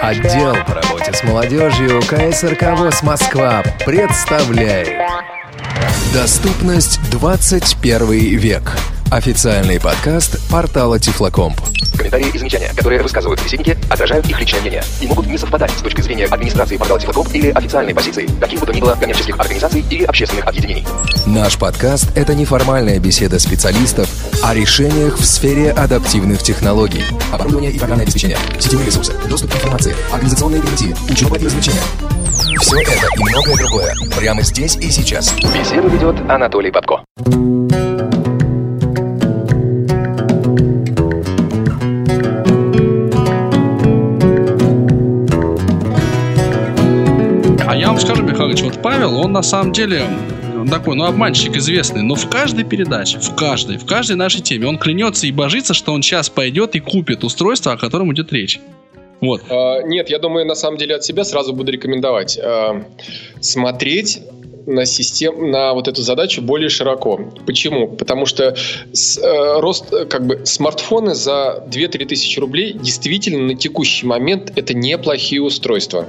Отдел по работе с молодежью КСРК ВОЗ Москва представляет Доступность 21 век. Официальный подкаст портала Тифлокомп. Комментарии и замечания, которые высказывают собеседники, отражают их личное мнение и могут не совпадать с точки зрения администрации портала Тифлокомп или официальной позиции каких бы то ни было коммерческих организаций или общественных объединений. Наш подкаст – это неформальная беседа специалистов о решениях в сфере адаптивных технологий. Оборудование и программное обеспечение, сетевые ресурсы, доступ к информации, организационные гарантии, учеба и развлечения. Все это и многое другое прямо здесь и сейчас. Беседу ведет Анатолий Попко. А я вам скажу, Михайлович, вот Павел, он на самом деле такой, ну, обманщик известный, но в каждой передаче, в каждой, в каждой нашей теме он клянется и божится, что он сейчас пойдет и купит устройство, о котором идет речь. Вот. А, нет, я думаю, на самом деле от себя сразу буду рекомендовать а, смотреть на систем, на вот эту задачу более широко. Почему? Потому что с, э, рост, как бы смартфоны за 2-3 тысячи рублей действительно на текущий момент это неплохие устройства.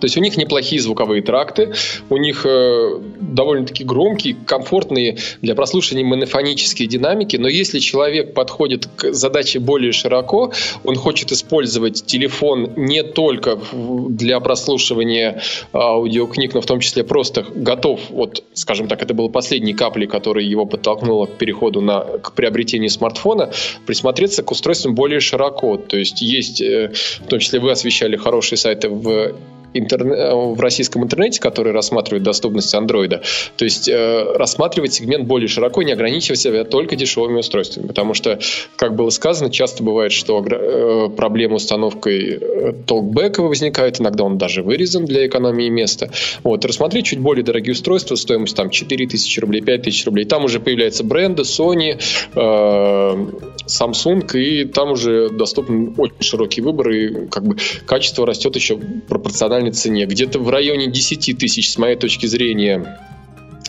То есть у них неплохие звуковые тракты, у них э, довольно-таки громкие, комфортные для прослушивания монофонические динамики, но если человек подходит к задаче более широко, он хочет использовать телефон не только для прослушивания аудиокниг, но в том числе просто готов, вот, скажем так, это было последней каплей, которая его подтолкнула к переходу на, к приобретению смартфона, присмотреться к устройствам более широко. То есть есть, э, в том числе вы освещали хорошие сайты в интернет, э, в российском интернете, который рассматривает доступность андроида, то есть э, рассматривать сегмент более широко, не ограничивать себя только дешевыми устройствами. Потому что, как было сказано, часто бывает, что э, проблема установкой э, толкбека возникает, иногда он даже вырезан для экономии места. Вот, рассмотреть чуть более дорогие устройства, стоимость там 4 тысячи рублей, 5 тысяч рублей. Там уже появляются бренды Sony, э, Samsung, и там уже доступен очень широкий выбор, и как бы качество растет еще пропорционально цене. Где-то в районе 10 тысяч, с моей точки зрения,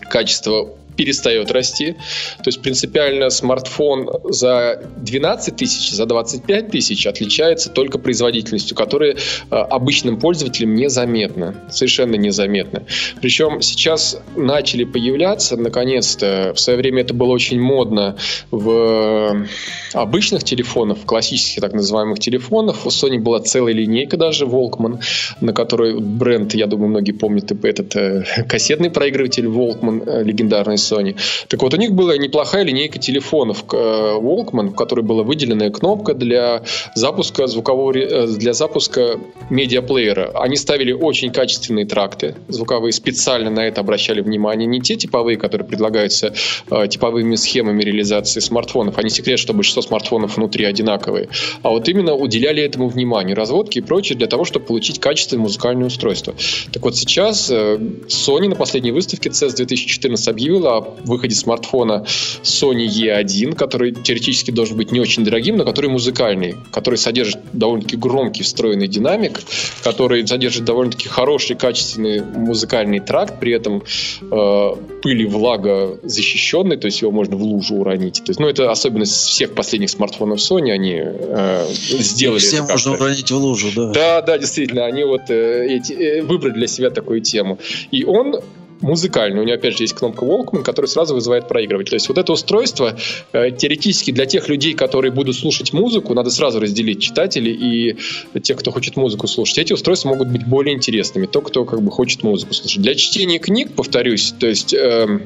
качество перестает расти. То есть принципиально смартфон за 12 тысяч, за 25 тысяч отличается только производительностью, которая э, обычным пользователям незаметна, совершенно незаметна. Причем сейчас начали появляться, наконец-то, в свое время это было очень модно в обычных телефонах, в классических так называемых телефонах. У Sony была целая линейка даже, Walkman, на которой бренд, я думаю, многие помнят, этот э, кассетный проигрыватель Walkman, э, легендарный Sony. Так вот, у них была неплохая линейка телефонов э, Walkman, в которой была выделенная кнопка для запуска звукового, э, для запуска медиаплеера. Они ставили очень качественные тракты звуковые, специально на это обращали внимание. Не те типовые, которые предлагаются э, типовыми схемами реализации смартфонов. Они секрет, чтобы большинство смартфонов внутри одинаковые. А вот именно уделяли этому внимание, разводки и прочее, для того, чтобы получить качественное музыкальное устройство. Так вот сейчас Sony на последней выставке CES 2014 объявила о выходе смартфона Sony E1, который теоретически должен быть не очень дорогим, но который музыкальный, который содержит довольно-таки громкий встроенный динамик, который содержит довольно-таки хороший, качественный музыкальный тракт, при этом э, пыль и влага защищенный, то есть его можно в лужу уронить. То есть, ну, это особенность всех последних смартфонов Sony, они э, сделали Всем это можно уронить в лужу, да. Да, да, действительно, они вот э, эти, э, выбрали для себя такую тему. И он музыкальный. У него, опять же, есть кнопка Walkman, которая сразу вызывает проигрыватель. То есть вот это устройство э, теоретически для тех людей, которые будут слушать музыку, надо сразу разделить читателей и тех, кто хочет музыку слушать. Эти устройства могут быть более интересными. То, кто как бы хочет музыку слушать. Для чтения книг, повторюсь, то есть э,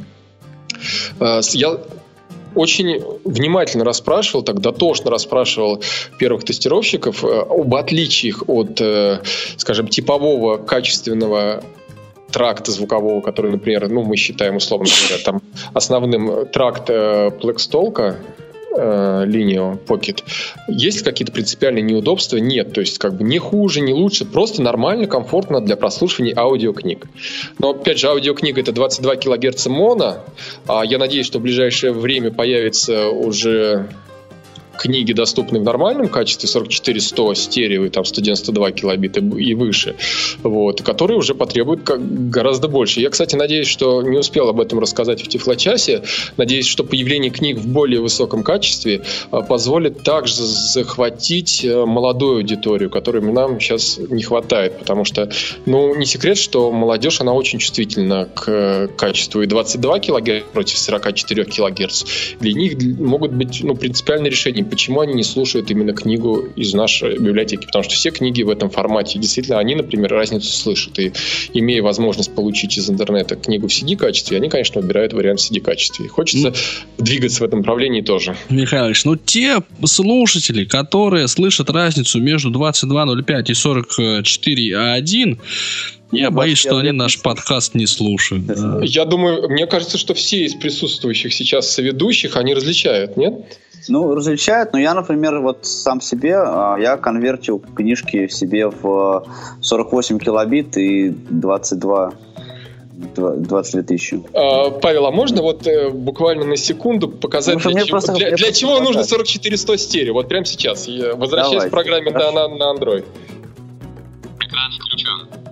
э, я очень внимательно расспрашивал, так дотошно расспрашивал первых тестировщиков э, об отличиях от, э, скажем, типового качественного тракта звукового, который, например, ну, мы считаем, условно говоря, там основным тракт э, Blackstolka, э, линию Pocket. Есть какие-то принципиальные неудобства? Нет. То есть, как бы не хуже, не лучше, просто нормально, комфортно для прослушивания аудиокниг. Но, опять же, аудиокнига это 22 кГц моно. А я надеюсь, что в ближайшее время появится уже книги доступны в нормальном качестве 44-100 стерео и там 192 килобита и выше, вот, которые уже потребуют как, гораздо больше. Я, кстати, надеюсь, что не успел об этом рассказать в Тифлочасе. Надеюсь, что появление книг в более высоком качестве а, позволит также захватить э, молодую аудиторию, которой нам сейчас не хватает, потому что, ну, не секрет, что молодежь, она очень чувствительна к э, качеству и 22 кГц против 44 кГц. Для них могут быть, ну, принципиальные решения, почему они не слушают именно книгу из нашей библиотеки, потому что все книги в этом формате, действительно, они, например, разницу слышат, и имея возможность получить из интернета книгу в CD-качестве, они, конечно, выбирают вариант в CD-качестве. Хочется mm. двигаться в этом направлении тоже. Михайлович, ну те слушатели, которые слышат разницу между 22.05 и 44.1, я боюсь, что они наш подкаст не слушают. Да. Я думаю, мне кажется, что все из присутствующих сейчас соведущих, они различают, нет? Ну, различают, но я, например, вот сам себе, а, я конвертил книжки в себе в 48 килобит и 22 22 тысячи. А, Павел, а можно вот э, буквально на секунду показать, для, чего, просто, для, для чего нужно 4400 стерео? Вот прямо сейчас, возвращаясь Давайте. к программе да, на, на Android. Экран включен.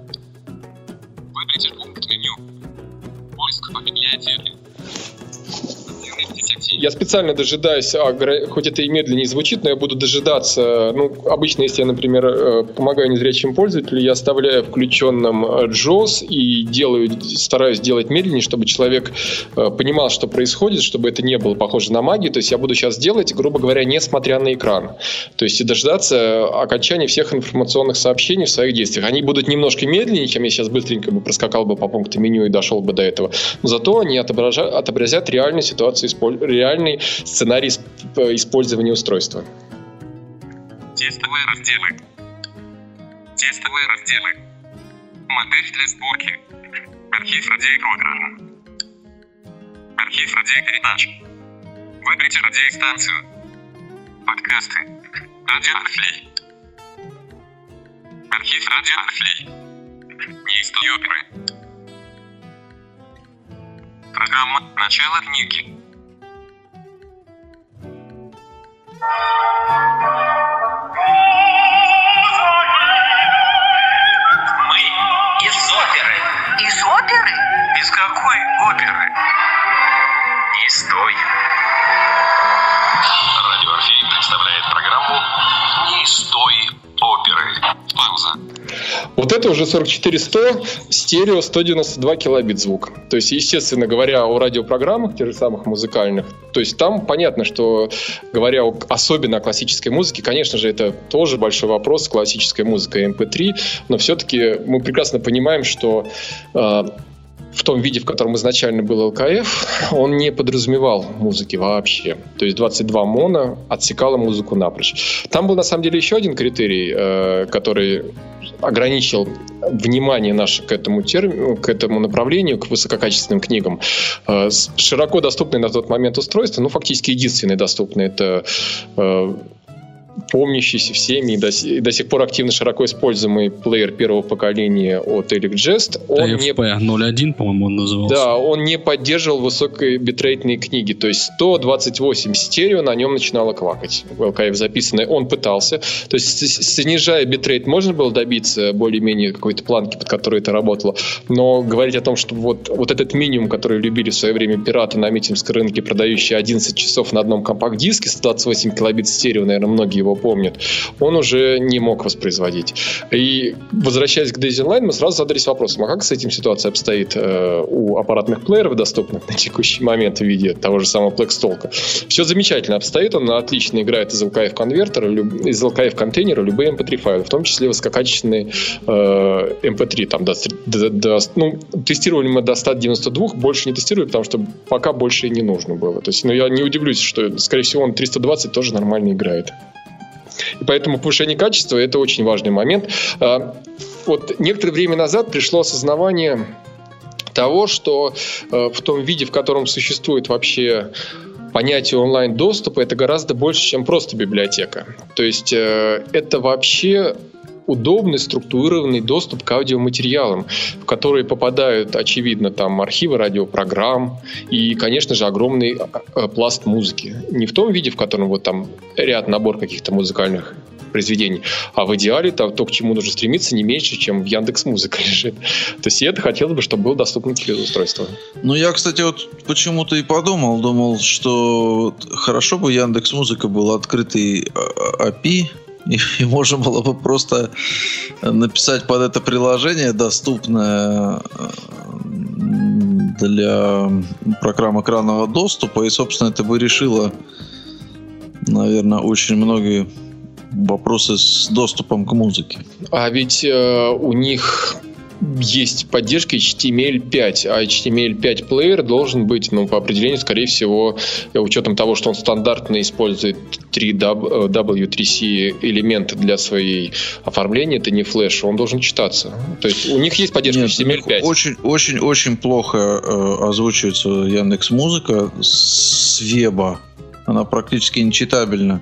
Меню. Поиск по библиотеке. Я специально дожидаюсь, а, хоть это и медленнее звучит, но я буду дожидаться. Ну, обычно, если я, например, э, помогаю незрячим пользователю, я оставляю включенным JOS э, и делаю, стараюсь делать медленнее, чтобы человек э, понимал, что происходит, чтобы это не было похоже на магию. То есть я буду сейчас делать, грубо говоря, несмотря на экран. То есть и дождаться окончания всех информационных сообщений в своих действиях. Они будут немножко медленнее, чем я сейчас быстренько бы проскакал бы по пункту меню и дошел бы до этого. Но зато они отображают, отобразят реальную ситуацию, реальный сценарий использования устройства. Тестовые разделы. Тестовые разделы. Модель для сборки. Архив радиоэкрана. Архив радиопередач. Выберите радиостанцию. Подкасты. Радиоарфлей. Архив радиоарфлей. Неистые оперы. Программа «Начало книги». Мы из оперы. Из оперы? Из какой оперы? Не стой. Радио Орфей представляет программу «Не стой оперы». Пауза. Вот это уже 44100, стерео 192 килобит звук. То есть, естественно, говоря о радиопрограммах, тех же самых музыкальных, то есть там понятно, что говоря особенно о классической музыке, конечно же, это тоже большой вопрос, классическая музыка MP3, но все-таки мы прекрасно понимаем, что э, в том виде, в котором изначально был ЛКФ, он не подразумевал музыки вообще. То есть 22 моно отсекало музыку напрочь. Там был на самом деле еще один критерий, э, который ограничил внимание наше к этому, термину, к этому направлению, к высококачественным книгам. Э, широко доступные на тот момент устройства, ну, фактически единственные доступные, это э, помнящийся всеми и до, и до сих пор активно широко используемый плеер первого поколения от Elic Jest. Он не, 01, по-моему, он назывался. Да, он не поддерживал высокой битрейтные книги, то есть 128 стерео на нем начинало квакать. В LKF записанное он пытался. То есть снижая битрейт можно было добиться более-менее какой-то планки, под которой это работало, но говорить о том, что вот, вот этот минимум, который любили в свое время пираты на митинском рынке, продающие 11 часов на одном компакт-диске, 128 килобит стерео, наверное, многие его помнят, он уже не мог воспроизводить. И возвращаясь к Daisy Line, мы сразу задались вопросом, а как с этим ситуация обстоит э, у аппаратных плееров, доступных на текущий момент в виде того же самого Blackstalk? Все замечательно обстоит, он отлично играет из LKF конвертера, из LKF контейнера любые MP3 эм файлы, в том числе высококачественные э, MP3. Эм там до, до, до, ну, тестировали мы до 192, больше не тестировали, потому что пока больше не нужно было. То есть, ну, я не удивлюсь, что, скорее всего, он 320 тоже нормально играет. И поэтому повышение качества – это очень важный момент. А, вот некоторое время назад пришло осознавание того, что э, в том виде, в котором существует вообще понятие онлайн-доступа, это гораздо больше, чем просто библиотека. То есть э, это вообще удобный, структурированный доступ к аудиоматериалам, в которые попадают, очевидно, там архивы радиопрограмм и, конечно же, огромный э, пласт музыки. Не в том виде, в котором вот там ряд, набор каких-то музыкальных произведений. А в идеале то, то, к чему нужно стремиться, не меньше, чем в Яндекс Музыка лежит. То есть это хотелось бы, чтобы было доступно для устройства. Ну, я, кстати, вот почему-то и подумал, думал, что хорошо бы Яндекс Музыка был открытый API, и, и можно было бы просто написать под это приложение, доступное для программ экранного доступа, и, собственно, это бы решило, наверное, очень многие вопросы с доступом к музыке. А ведь э, у них есть поддержка HTML5, а HTML5 плеер должен быть, ну, по определению, скорее всего, учетом того, что он стандартно использует 3W3C элементы для своей оформления, это не флеш, он должен читаться. То есть у них есть поддержка Нет, HTML5. Очень, очень, очень плохо э, озвучивается Яндекс Музыка с веба. Она практически нечитабельна.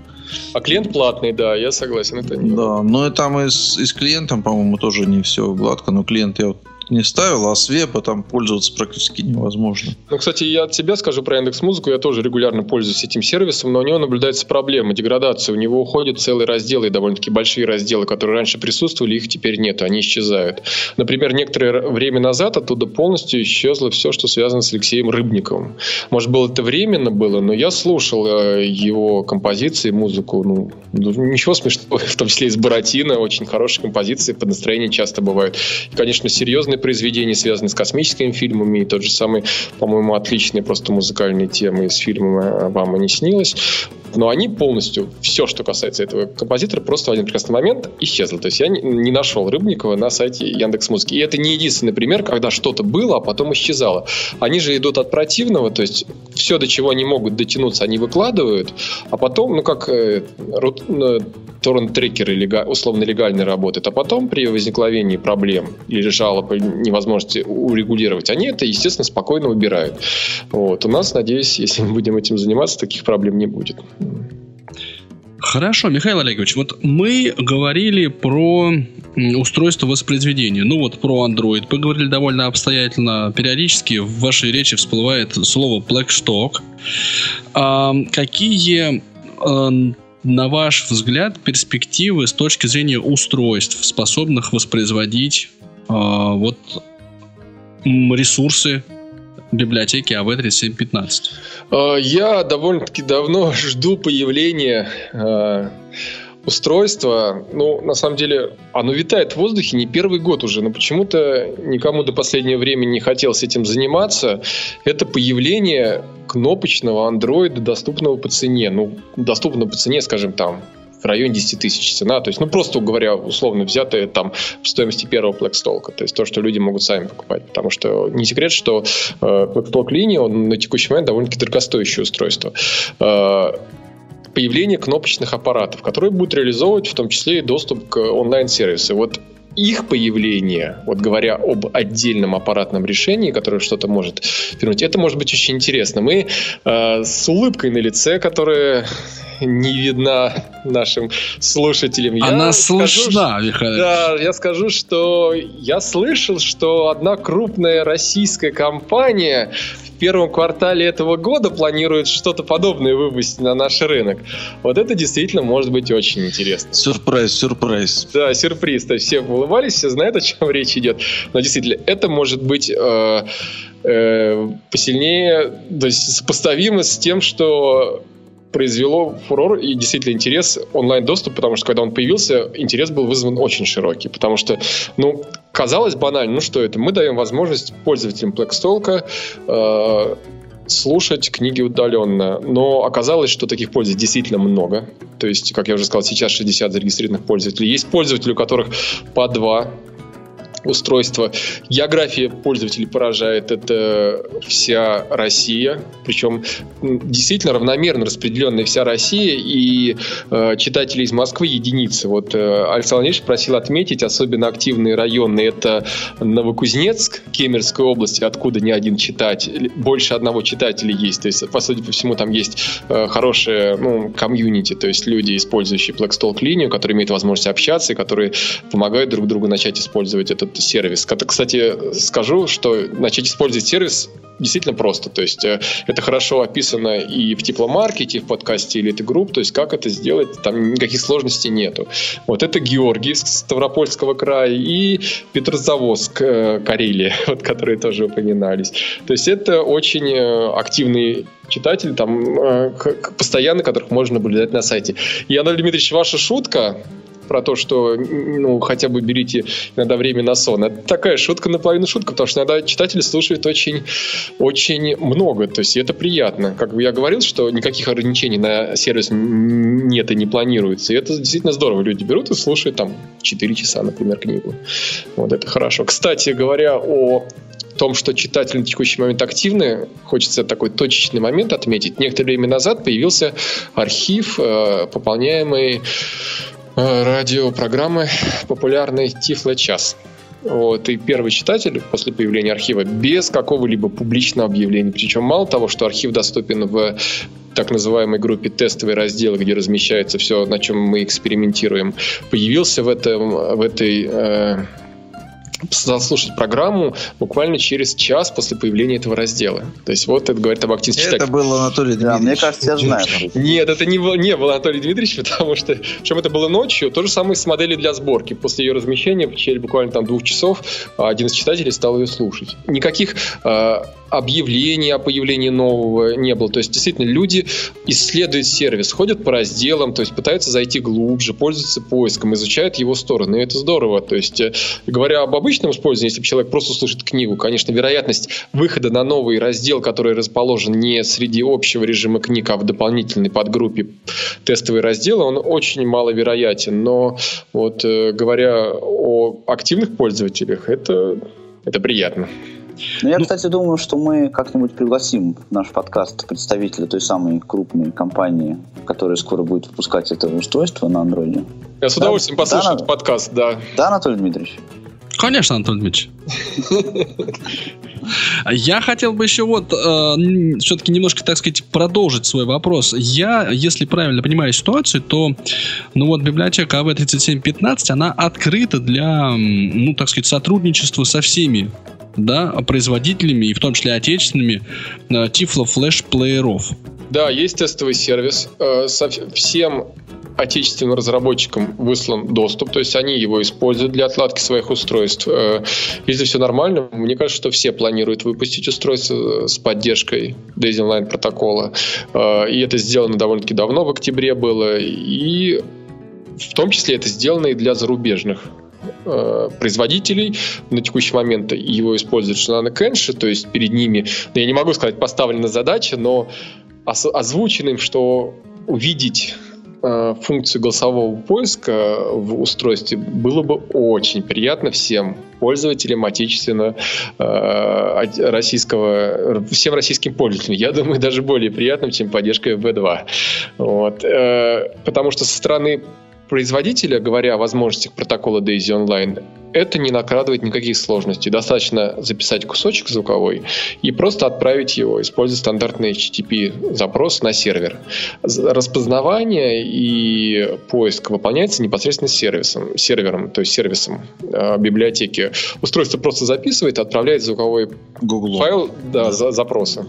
А клиент платный, да, я согласен. Это не да, но и там и с, и с клиентом, по-моему, тоже не все гладко, но клиент я вот не ставил, а с веба там пользоваться практически невозможно. Ну, кстати, я от себя скажу про Яндекс Музыку. Я тоже регулярно пользуюсь этим сервисом, но у него наблюдается проблема, деградация. У него уходят целые разделы, довольно-таки большие разделы, которые раньше присутствовали, их теперь нет, они исчезают. Например, некоторое время назад оттуда полностью исчезло все, что связано с Алексеем Рыбниковым. Может, было это временно было, но я слушал э, его композиции, музыку. Ну, ничего смешного, в том числе из Буратино. Очень хорошие композиции, под настроение часто бывают. И, конечно, серьезные музыкальные произведения, связанные с космическими фильмами, и тот же самый, по-моему, отличные просто музыкальные темы из фильма «Вам и не снилось». Но они полностью, все, что касается этого композитора, просто в один прекрасный момент исчезло. То есть я не нашел Рыбникова на сайте Яндекс Музыки. И это не единственный пример, когда что-то было, а потом исчезало. Они же идут от противного, то есть все, до чего они могут дотянуться, они выкладывают, а потом, ну как э, э торрент-трекеры условно легально работают, а потом при возникновении проблем или жалоб невозможности урегулировать, они это, естественно, спокойно убирают. Вот. У нас, надеюсь, если мы будем этим заниматься, таких проблем не будет. Хорошо, Михаил Олегович, вот мы говорили про устройство воспроизведения. Ну вот про Android поговорили довольно обстоятельно. Периодически в вашей речи всплывает слово Blackstock. А, какие а, на ваш взгляд, перспективы с точки зрения устройств, способных воспроизводить э, вот ресурсы библиотеки AV3715? А, я довольно-таки давно жду появления э, устройства. Ну, на самом деле, оно витает в воздухе не первый год уже, но почему-то никому до последнего времени не хотелось этим заниматься. Это появление кнопочного андроида, доступного по цене. Ну, доступного по цене, скажем, там, районе 10 тысяч цена. То есть, ну, просто говоря, условно взятые там в стоимости первого Blackstalk. То есть, то, что люди могут сами покупать. Потому что не секрет, что э, Blackstalk линия, он на текущий момент довольно-таки дорогостоящее устройство. Э, появление кнопочных аппаратов, которые будут реализовывать в том числе и доступ к онлайн-сервису. Вот их появление, вот говоря об отдельном аппаратном решении, которое что-то может вернуть, это может быть очень интересно. Мы э, с улыбкой на лице, которая не видна нашим слушателям. Она я слышна, Михаил. Да, я скажу, что я слышал, что одна крупная российская компания в первом квартале этого года планирует что-то подобное выпустить на наш рынок. Вот это действительно может быть очень интересно. Сюрприз, сюрприз. Да, сюрприз. То есть все улыбались, все знают, о чем речь идет. Но действительно, это может быть э, э, посильнее, то есть сопоставимо с тем, что произвело фурор и действительно интерес онлайн-доступ, потому что когда он появился, интерес был вызван очень широкий, потому что, ну, казалось банально, ну что это, мы даем возможность пользователям Blackstalk э, слушать книги удаленно. Но оказалось, что таких пользователей действительно много. То есть, как я уже сказал, сейчас 60 зарегистрированных пользователей. Есть пользователи, у которых по два устройства. География пользователей поражает. Это вся Россия. Причем действительно равномерно распределенная вся Россия. И э, читатели из Москвы единицы. Вот э, Александр Владимирович просил отметить особенно активные районы. Это Новокузнецк, Кемерская область, откуда ни один читатель, больше одного читателя есть. То есть, по сути, по всему, там есть э, хорошее ну, комьюнити, то есть люди, использующие Blackstalk линию, которые имеют возможность общаться и которые помогают друг другу начать использовать этот сервис. Кстати, скажу, что начать использовать сервис действительно просто. То есть э, это хорошо описано и в тепломаркете, и в подкасте или групп. То есть как это сделать, там никаких сложностей нету. Вот это Георгий из Ставропольского края и Петрозаводск, э, Карелия, вот, которые тоже упоминались. То есть это очень э, активный читатель, там постоянно, которых можно наблюдать на сайте. И, Анатолий Дмитриевич, ваша шутка про то, что ну, хотя бы берите иногда время на сон. Это такая шутка наполовину шутка, потому что иногда читатели слушают очень, очень много. То есть это приятно. Как я говорил, что никаких ограничений на сервис нет и не планируется. И это действительно здорово. Люди берут и слушают там 4 часа, например, книгу. Вот это хорошо. Кстати говоря о том, что читатели на текущий момент активны, хочется такой точечный момент отметить. Некоторое время назад появился архив, э, пополняемый радиопрограммы популярный Тифло час. Вот, и первый читатель после появления архива без какого-либо публичного объявления. Причем мало того, что архив доступен в так называемой группе тестовые разделы, где размещается все, на чем мы экспериментируем, появился в, этом, в этой э, заслушать программу буквально через час после появления этого раздела. То есть вот это говорит об активности. Это был Анатолий Дмитриевич. Да, мне кажется, я знаю. Нет, это не, не был Анатолий Дмитриевич, потому что, причем это было ночью, то же самое с моделью для сборки. После ее размещения, в течение буквально там двух часов, один из читателей стал ее слушать. Никаких э, объявлений о появлении нового не было. То есть, действительно, люди исследуют сервис, ходят по разделам, то есть пытаются зайти глубже, пользуются поиском, изучают его стороны. И это здорово. То есть, э, говоря об обычном использовании, если человек просто слушает книгу, конечно, вероятность выхода на новый раздел, который расположен не среди общего режима книг, а в дополнительной подгруппе тестовые разделы, он очень маловероятен. Но вот э, говоря о активных пользователях, это, это приятно. Ну, я, ну, кстати, думаю, что мы как-нибудь пригласим в наш подкаст представителя той самой крупной компании, которая скоро будет выпускать это устройство на андроиде. Я с удовольствием да, послушаю да, этот подкаст, да. Да, Анатолий Дмитриевич? Конечно, Антон Дмитриевич. Я хотел бы еще вот э, все-таки немножко, так сказать, продолжить свой вопрос. Я, если правильно понимаю ситуацию, то, ну вот, библиотека АВ-3715, она открыта для, ну, так сказать, сотрудничества со всеми да, производителями, и в том числе отечественными, Tiflo Flash плееров. Да, есть тестовый сервис. Э, со всем отечественным разработчикам выслан доступ, то есть они его используют для отладки своих устройств. Э, если все нормально, мне кажется, что все планируют выпустить устройство с поддержкой Daisy Online протокола. Э, и это сделано довольно-таки давно, в октябре было. И в том числе это сделано и для зарубежных э, производителей на текущий момент его используют Shinano Kenshi, то есть перед ними, ну, я не могу сказать, поставлена задача, но озвучено им, что увидеть Э, функцию голосового поиска в устройстве было бы очень приятно всем пользователям отечественного э, российского, всем российским пользователям. Я думаю, даже более приятным, чем поддержка V2. Вот. Э, потому что со стороны производителя, говоря о возможностях протокола Daisy Online, это не накладывает никаких сложностей. Достаточно записать кусочек звуковой и просто отправить его, используя стандартный HTTP запрос на сервер. Распознавание и поиск выполняется непосредственно сервисом, сервером, то есть сервисом э, библиотеки. Устройство просто записывает, отправляет звуковой Google. файл да, да. За, запроса.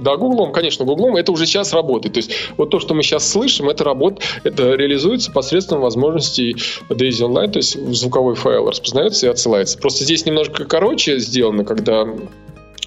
Да, Гуглом, конечно, Гуглом это уже сейчас работает. То есть вот то, что мы сейчас слышим, это работа, это реализуется посредством возможностей Daisy Online, то есть звуковой файл распознается и отсылается. Просто здесь немножко короче сделано, когда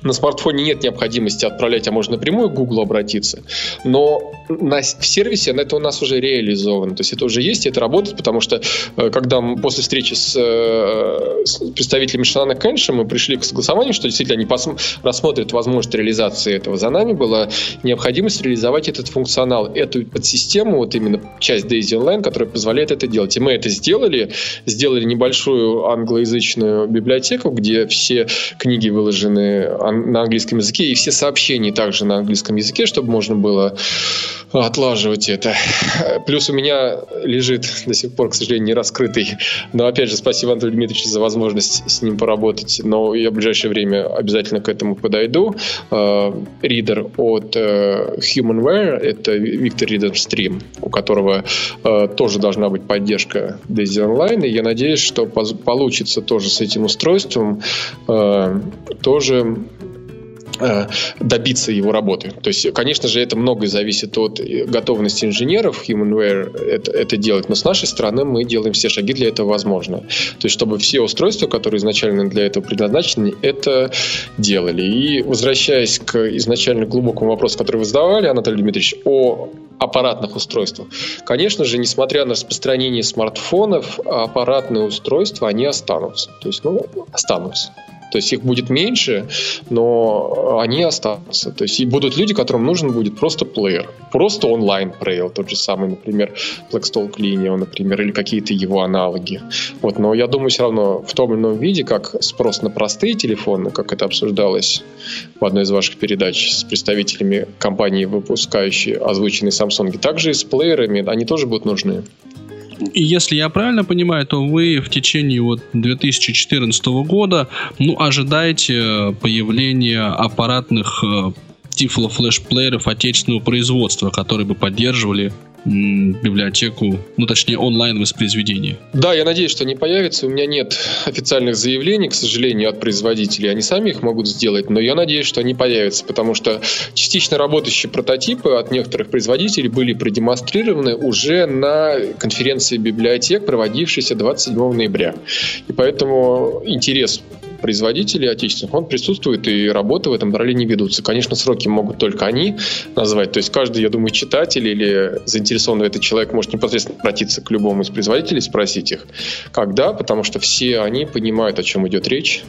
на смартфоне нет необходимости отправлять, а можно напрямую к Google обратиться. Но на, в сервисе это у нас уже реализовано. То есть это уже есть, и это работает, потому что э, когда мы после встречи с, э, с представителями Шанана Кэнша мы пришли к согласованию, что действительно они посм- рассмотрят возможность реализации этого. За нами была необходимость реализовать этот функционал, эту подсистему, вот именно часть Daisy Online, которая позволяет это делать. И мы это сделали, сделали небольшую англоязычную библиотеку, где все книги выложены на английском языке, и все сообщения также на английском языке, чтобы можно было отлаживать это. Плюс у меня лежит до сих пор, к сожалению, не раскрытый. Но опять же, спасибо Антону Дмитриевичу за возможность с ним поработать. Но я в ближайшее время обязательно к этому подойду. Э, ридер от э, Humanware, это Виктор Reader Stream, у которого э, тоже должна быть поддержка Daisy Online. И я надеюсь, что получится тоже с этим устройством тоже добиться его работы. То есть, конечно же, это многое зависит от готовности инженеров Humanware это, это делать, но с нашей стороны мы делаем все шаги для этого возможно. То есть, чтобы все устройства, которые изначально для этого предназначены, это делали. И возвращаясь к изначально глубокому вопросу, который вы задавали, Анатолий Дмитриевич, о аппаратных устройствах. Конечно же, несмотря на распространение смартфонов, аппаратные устройства, они останутся. То есть, ну, останутся. То есть их будет меньше, но они останутся. То есть и будут люди, которым нужен будет просто плеер. Просто онлайн-плеер, тот же самый, например, Blackstalk Lineo, например, или какие-то его аналоги. Вот, но я думаю, все равно в том или ином виде, как спрос на простые телефоны, как это обсуждалось в одной из ваших передач с представителями компании, выпускающей озвученные Samsung, также и с плеерами, они тоже будут нужны. Если я правильно понимаю, то вы в течение вот 2014 года ну, ожидаете э, появления аппаратных э, тифло-флеш-плееров отечественного производства, которые бы поддерживали библиотеку, ну точнее онлайн воспроизведение. Да, я надеюсь, что они появятся. У меня нет официальных заявлений, к сожалению, от производителей. Они сами их могут сделать, но я надеюсь, что они появятся, потому что частично работающие прототипы от некоторых производителей были продемонстрированы уже на конференции библиотек, проводившейся 27 ноября. И поэтому интерес производителей отечественных, он присутствует, и работы в этом направлении ведутся. Конечно, сроки могут только они назвать. То есть каждый, я думаю, читатель или заинтересованный этот человек может непосредственно обратиться к любому из производителей, спросить их, когда, потому что все они понимают, о чем идет речь.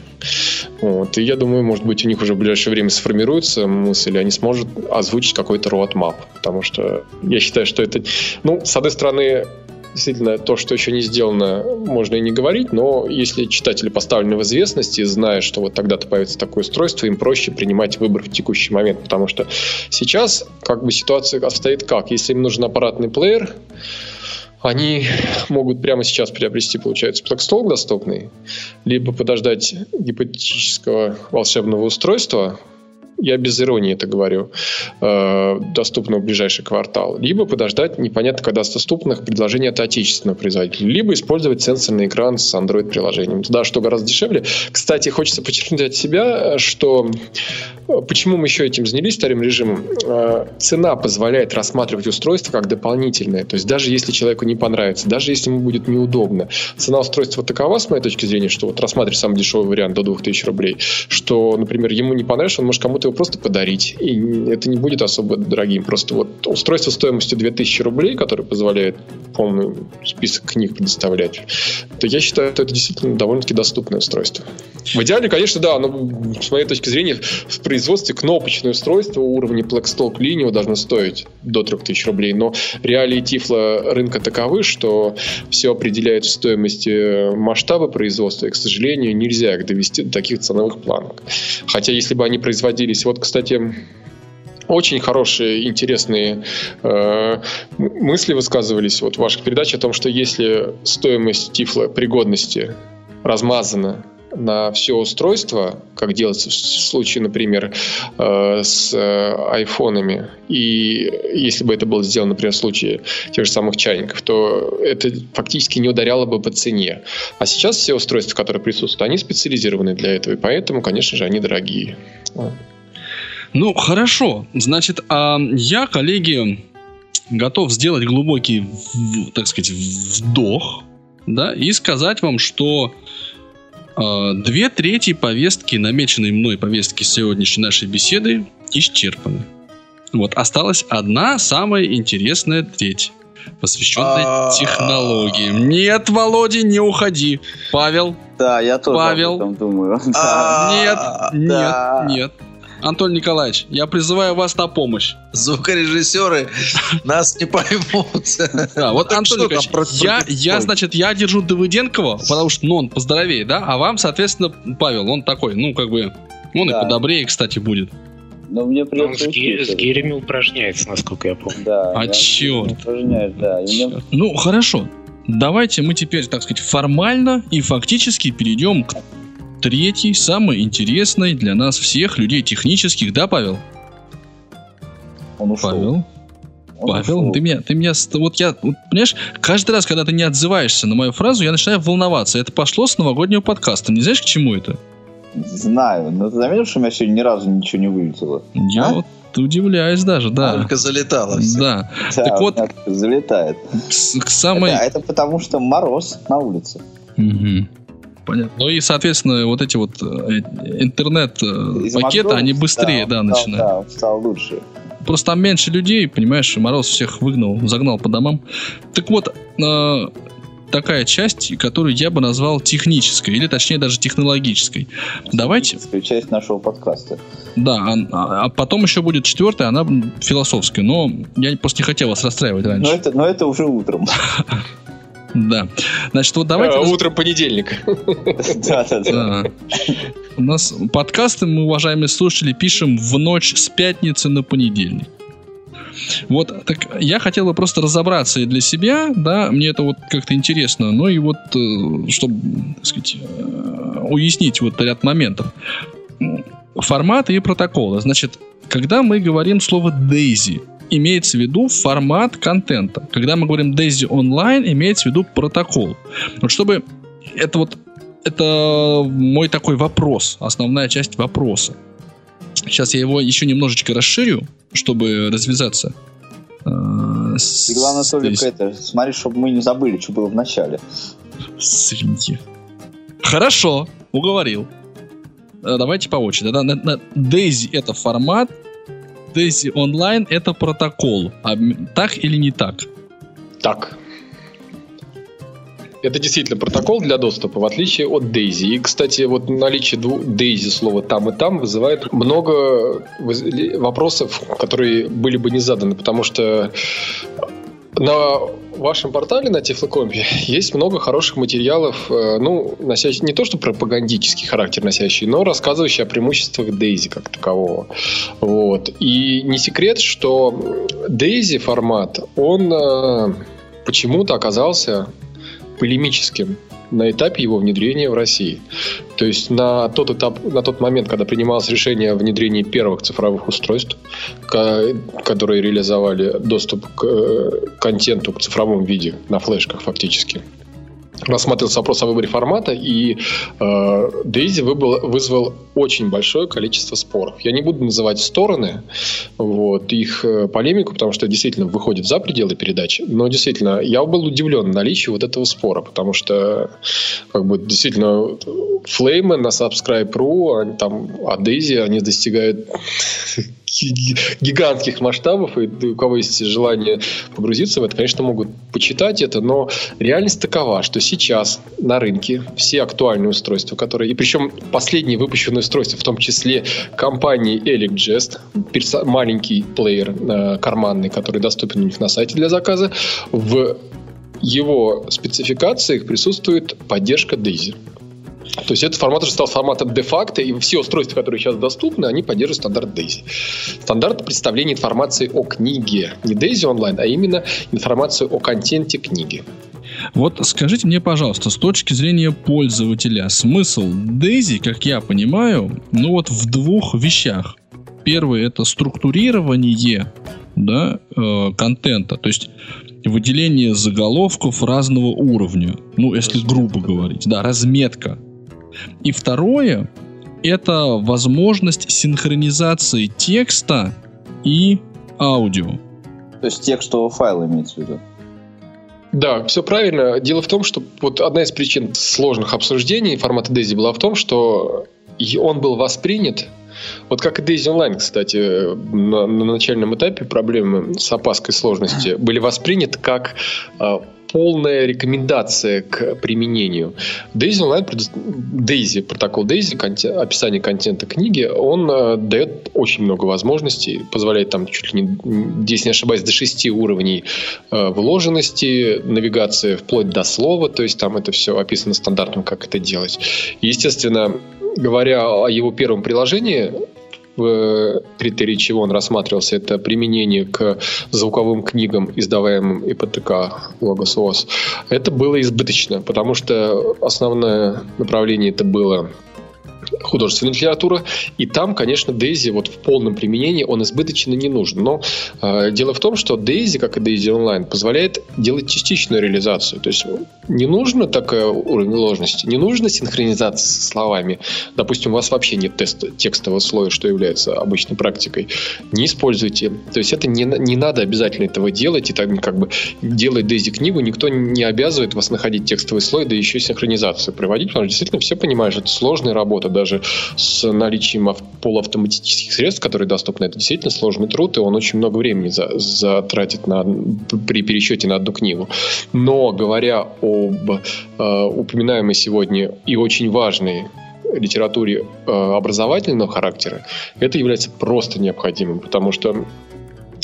Вот. И я думаю, может быть, у них уже в ближайшее время сформируется мысль, и они смогут озвучить какой-то roadmap. Потому что я считаю, что это, ну, с одной стороны, действительно, то, что еще не сделано, можно и не говорить, но если читатели поставлены в известность и знают, что вот тогда-то появится такое устройство, им проще принимать выбор в текущий момент, потому что сейчас как бы ситуация обстоит как? Если им нужен аппаратный плеер, они могут прямо сейчас приобрести, получается, Blackstalk доступный, либо подождать гипотетического волшебного устройства, я без иронии это говорю, э, доступно в ближайший квартал, либо подождать непонятно когда доступных предложений от отечественного производителя, либо использовать сенсорный экран с Android-приложением. Туда что гораздо дешевле. Кстати, хочется подчеркнуть от себя, что э, почему мы еще этим занялись вторым режимом. Э, цена позволяет рассматривать устройство как дополнительное. То есть даже если человеку не понравится, даже если ему будет неудобно, цена устройства такова, с моей точки зрения, что вот рассматривать самый дешевый вариант до 2000 рублей, что, например, ему не понравится, он может кому-то его просто подарить. И это не будет особо дорогим. Просто вот устройство стоимостью 2000 рублей, которое позволяет полный список книг предоставлять, то я считаю, что это действительно довольно-таки доступное устройство. В идеале, конечно, да, но с моей точки зрения в производстве кнопочное устройство уровня Blackstalk Lineo должно стоить до 3000 рублей, но реалии Тифла рынка таковы, что все определяет в стоимости масштаба производства, и, к сожалению, нельзя их довести до таких ценовых планок. Хотя, если бы они производились вот, кстати, очень хорошие, интересные э, мысли высказывались вот в ваших передачах о том, что если стоимость тифла пригодности размазана на все устройство, как делается в случае, например, э, с э, айфонами, и если бы это было сделано, например, в случае тех же самых чайников, то это фактически не ударяло бы по цене. А сейчас все устройства, которые присутствуют, они специализированы для этого, и поэтому, конечно же, они дорогие. Ну, хорошо. Значит, а я, коллеги, готов сделать глубокий, так сказать, вдох, да, и сказать вам, что две трети повестки, намеченной мной повестки сегодняшней нашей беседы, исчерпаны. Вот осталась одна самая интересная треть, посвященная А. технологиям. Нет, Володя, не уходи. Павел, Да, я тоже Павел. об этом думаю. Да. А, нет, да. нет, нет. Антон Николаевич, я призываю вас на помощь. Звукорежиссеры нас не поймут. Да, вот, Так Антон Николаевич, я, я, значит, я держу Давыденкова, потому что, ну, он поздоровее, да, а вам, соответственно, Павел, он такой, ну, как бы, он Да. и подобрее, кстати, будет. Но мне Он придется с, ги- учиться. с гирями упражняется, насколько я помню. Да. А упражняюсь, да. Мне- Ну, хорошо. Давайте мы теперь, так сказать, формально и фактически перейдем к третьей, самой интересной для нас всех людей технических, да, Павел? Он ушел. Павел? Он Павел, ушел. ты меня, ты меня, вот я, вот, понимаешь, каждый раз, когда ты не отзываешься на мою фразу, я начинаю волноваться. Это пошло с новогоднего подкаста. Не знаешь, к чему это? Знаю, но ты заметил, что у меня сегодня ни разу ничего не вылетело? Я А? вот удивляюсь даже, да. Только залетало. Да. Да, Так вот- залетает. К, к самой... Это, это потому что мороз на улице. Мгм. Понятно. Ну и, соответственно, вот эти вот э, интернет-пакеты, Макдональдса, они быстрее, да, стал- начинают. Да, стал лучше. Просто там меньше людей, понимаешь, Мороз всех выгнал, загнал по домам. Так вот, э, такая часть, которую я бы назвал технической, или точнее даже технологической. Давайте, Техническая часть нашего подкаста. да, а, а потом еще будет четвертая, она философская, но я просто не хотел вас расстраивать Но раньше. это, но это уже утром. Да. Значит, вот давайте... Раз- Утром понедельник. Да, да, да. Да. У нас подкасты, мы, уважаемые слушатели, пишем в ночь с пятницы на понедельник. Вот, так я хотел бы просто разобраться и для себя, да, мне это вот как-то интересно, ну и вот, э, чтобы, так сказать, э, уяснить вот ряд моментов. Форматы и протоколы. Значит, когда мы говорим слово DAISY, имеется в виду формат контента. Когда мы говорим DAISY онлайн, имеется в виду протокол. Вот чтобы это вот это мой такой вопрос, основная часть вопроса. Сейчас я его еще немножечко расширю, чтобы развязаться. э, И главное только здесь. это, смотри, чтобы мы не забыли, что было в начале. Свиньи. Хорошо, уговорил. Э, Давайте по очереди. Daisy это формат, Daisy онлайн это протокол. Обм- Так или не так? Так. Это действительно протокол для доступа, в отличие от Daisy. И, кстати, вот наличие двух Daisy слова там и там вызывает много вопросов, которые были бы не заданы, потому что на вашем портале на Тифлокомпе есть много хороших материалов, э, ну, носящих не то что пропагандический характер носящий, но рассказывающие о преимуществах Daisy как такового. Вот. И не секрет, что Daisy формат, он э, почему-то оказался полемическим на этапе его внедрения в России. То есть на тот этап, на тот момент, когда принималось решение о внедрении первых цифровых устройств, которые реализовали доступ к э, контенту в цифровом виде на флешках фактически, рассматривался вопрос о выборе формата, и э, Daisy выбыл- вызвал очень большое количество споров. Я не буду называть стороны, вот, их э, полемику, потому что действительно выходит за пределы передачи, но действительно, я был удивлен наличию вот этого спора, потому что как бы действительно флеймы на Subscribe.ru, там, а Daisy, они достигают гигантских масштабов, и у кого есть желание погрузиться в это, конечно, могут почитать это, но реальность такова, что сейчас на рынке все актуальные устройства, которые, и причем последние выпущенные устройства, в том числе компании перса- маленький плеер э, карманный, который доступен у них на сайте для заказа, в его спецификациях присутствует поддержка Daisy. То есть этот формат уже стал форматом де-факто, и все устройства, которые сейчас доступны, они поддерживают стандарт DAISY. Стандарт представления информации о книге. Не DAISY онлайн, а именно информацию о контенте книги. Вот скажите мне, пожалуйста, с точки зрения пользователя, смысл Daisy, как я понимаю, ну вот в двух вещах. Первый это структурирование да, э, контента, то есть выделение заголовков разного уровня, ну если грубо говорить, да, разметка. И второе это возможность синхронизации текста и аудио. То есть текстового файла имеется в виду. Да, все правильно. Дело в том, что вот одна из причин сложных обсуждений формата DAISY была в том, что он был воспринят Вот как и Daisy Online, кстати, на, на начальном этапе проблемы с опаской сложности были восприняты как а, полная рекомендация к применению. Daisy Online, Daisy, протокол Daisy, описание контента книги, он э, дает очень много возможностей, позволяет там чуть ли не, если не ошибаюсь, до 6 уровней э, вложенности, навигации вплоть до слова, то есть там это все описано стандартом, как это делать. Естественно, говоря о его первом приложении, в критерии чего он рассматривался, это применение к звуковым книгам, издаваемым ИПТК Logos ВОЗ. Это было избыточно, потому что основное направление это было художественная литература. И там, конечно, Дейзи вот в полном применении он избыточно не нужен. Но э, дело в том, что Дейзи, как и Дейзи онлайн, позволяет делать частичную реализацию. То есть не нужно такой уровень ложности, не нужно синхронизация со словами. Допустим, у вас вообще нет теста, текстового слоя, что является обычной практикой. Не используйте. То есть это не, не надо обязательно этого делать. И так как бы делать Дейзи книгу, никто не обязывает вас находить текстовый слой, да еще и синхронизацию проводить, потому что действительно все понимают, что это сложная работа даже с наличием полуавтоматических средств, которые доступны. Это действительно сложный труд, и он очень много времени за, затратит на, при пересчете на одну книгу. Но говоря об э, упоминаемой сегодня и очень важной литературе э, образовательного характера, это является просто необходимым, потому что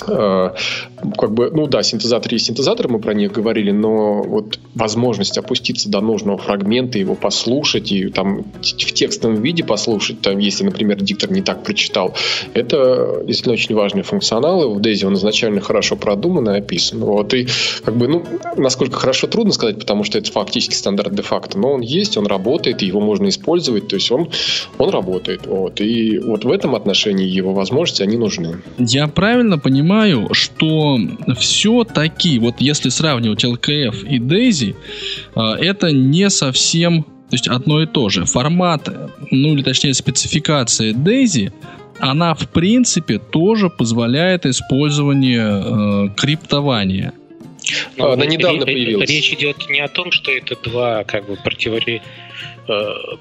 как бы, ну да, синтезаторы есть синтезаторы, мы про них говорили, но вот возможность опуститься до нужного фрагмента, его послушать и там в текстовом виде послушать, там, если, например, диктор не так прочитал, это действительно очень важный функционал, и в Дейзи он изначально хорошо продуман и описан. Вот, и как бы, ну, насколько хорошо, трудно сказать, потому что это фактически стандарт де-факто, но он есть, он работает, и его можно использовать, то есть он, он работает. Вот, и вот в этом отношении его возможности, они нужны. Я правильно понимаю, понимаю, что все-таки, вот если сравнивать LKF и Daisy, а, это не совсем то есть одно и то же. Формат, ну или точнее спецификация Daisy, она в принципе тоже позволяет использование э, криптования. Но ну, она недавно появилась. Речь идет не о том, что это два как бы противоречия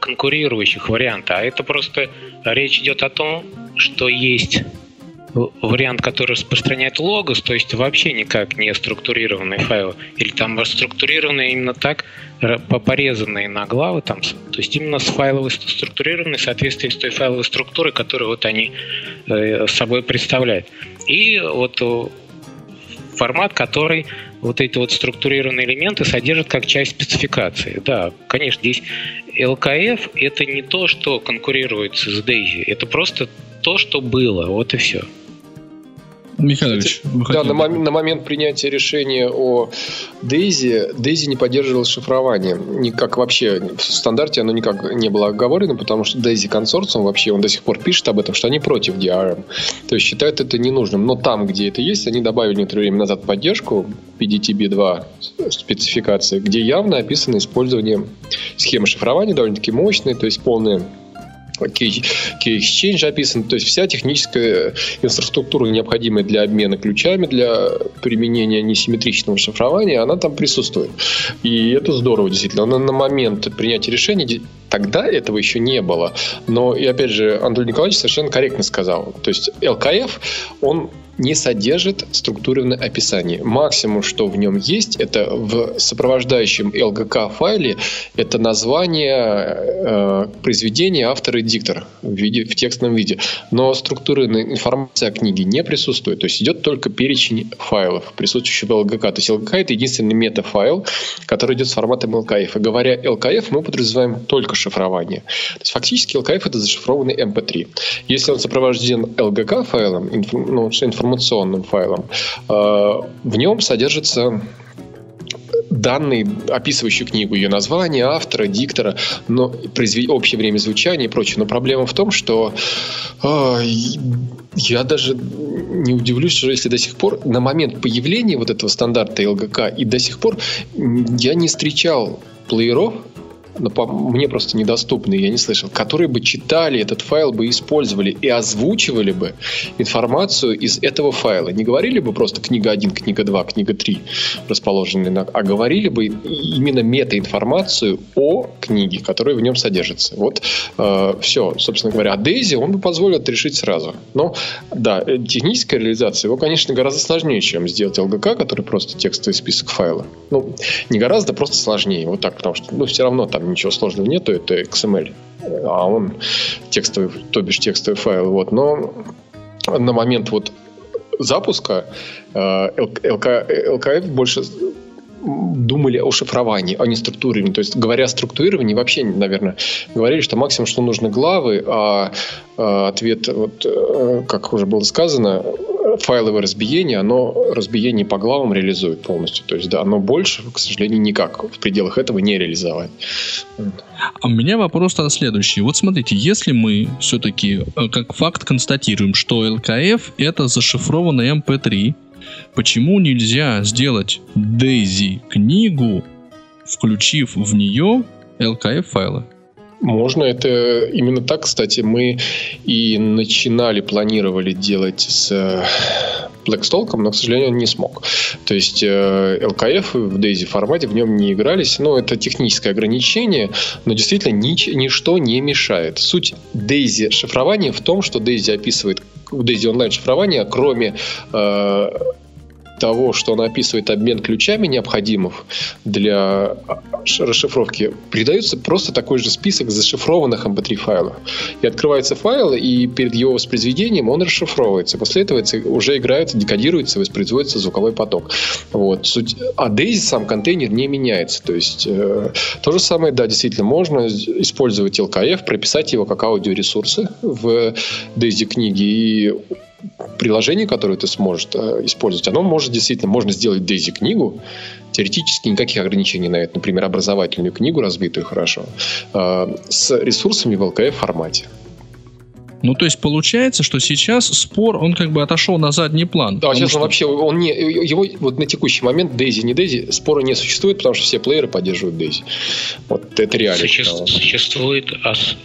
конкурирующих варианта, а это просто речь идет о том, что есть вариант, который распространяет логос, то есть вообще никак не структурированный файл, или там структурированные именно так, порезанные на главы, там, то есть именно с файловой структурированной в соответствии с той файловой структурой, которую вот они э, собой представляют. И вот э, формат, который вот эти вот структурированные элементы содержит как часть спецификации. Да, конечно, здесь LKF это не то, что конкурирует с Daisy, это просто то, что было, вот и все. Михайлович, да, на, мом- на момент принятия решения о Дейзи, Дейзи не поддерживал шифрование. Никак вообще в стандарте оно никак не было оговорено, потому что Дейзи консорциум вообще, он до сих пор пишет об этом, что они против DRM. То есть считают это ненужным. Но там, где это есть, они добавили некоторое время назад поддержку PDTB2 спецификации, где явно описано использование схемы шифрования, довольно-таки мощной, то есть полная Key, Key Exchange описан, то есть вся техническая инфраструктура, необходимая для обмена ключами, для применения несимметричного шифрования, она там присутствует. И это здорово, действительно. Но на момент принятия решения тогда этого еще не было. Но, и опять же, Андрей Николаевич совершенно корректно сказал. То есть ЛКФ, он не содержит структурированное описание. Максимум, что в нем есть, это в сопровождающем LGK файле это название э, произведения автора и диктор в, виде, в текстовом виде. Но структурированная информация о книге не присутствует. То есть идет только перечень файлов, присутствующих в LGK. То есть LGK это единственный метафайл, который идет с форматом LKF. И говоря LKF, мы подразумеваем только шифрование. То есть фактически LKF это зашифрованный MP3. Если он сопровожден LGK файлом, инф, ну, информация информационным файлом. Э, в нем содержится данные, описывающие книгу, ее название, автора, диктора, но произвед... общее время звучания и прочее. Но проблема в том, что э, я даже не удивлюсь, что если до сих пор, на момент появления вот этого стандарта ЛГК и до сих пор я не встречал плееров, но по, мне просто недоступны, я не слышал, которые бы читали этот файл, бы использовали и озвучивали бы информацию из этого файла. Не говорили бы просто книга 1, книга 2, книга 3 расположенные, на, а говорили бы именно метаинформацию о книге, которая в нем содержится. Вот э, все, собственно говоря. А Дейзи он бы позволил это решить сразу. Но да, э, техническая реализация его, конечно, гораздо сложнее, чем сделать ЛГК, который просто текстовый список файла. Ну, не гораздо, просто сложнее. Вот так, потому что, ну, все равно там ничего сложного нету, это XML. А он текстовый, то бишь текстовый файл. Вот. Но на момент вот запуска э, ЛКФ больше думали о шифровании, а не структурировании. То есть, говоря о структурировании, вообще, наверное, говорили, что максимум, что нужны главы, а, а ответ, вот, э, как уже было сказано, файловое разбиение, оно разбиение по главам реализует полностью. То есть, да, оно больше, к сожалению, никак в пределах этого не реализовать. А у меня вопрос тогда следующий. Вот смотрите, если мы все-таки э, как факт констатируем, что ЛКФ это зашифрованный MP3, эм почему нельзя сделать Daisy книгу, включив в нее LKF файлы? Можно, это именно так, кстати, мы и начинали, планировали делать с Blackstalk, но, к сожалению, он не смог. То есть LKF э, в DAISY формате в нем не игрались, но это техническое ограничение, но действительно нич, ничто не мешает. Суть DAISY шифрования в том, что DAISY описывает в DAISY онлайн шифрование, кроме э, того, что она описывает обмен ключами необходимых для расшифровки, придается просто такой же список зашифрованных MP3 эм файлов. И открывается файл, и перед его воспроизведением он расшифровывается. После этого уже играется, декодируется, воспроизводится звуковой поток. Вот. Суть... А Daisy сам контейнер не меняется. То есть э, то же самое, да, действительно, можно использовать LKF, прописать его как аудиоресурсы в Daisy книге и приложение, которое ты сможешь э, использовать, оно может действительно, можно сделать Daisy книгу, теоретически никаких ограничений на это, например, образовательную книгу, разбитую хорошо, э, с ресурсами в LKF формате. Ну, то есть получается, что сейчас спор, он как бы отошел на задний план. Да, сейчас что... он вообще, он не, его вот на текущий момент Дейзи не Дейзи, спора не существует, потому что все плееры поддерживают Дейзи. Вот это реально. Суще... Существует АС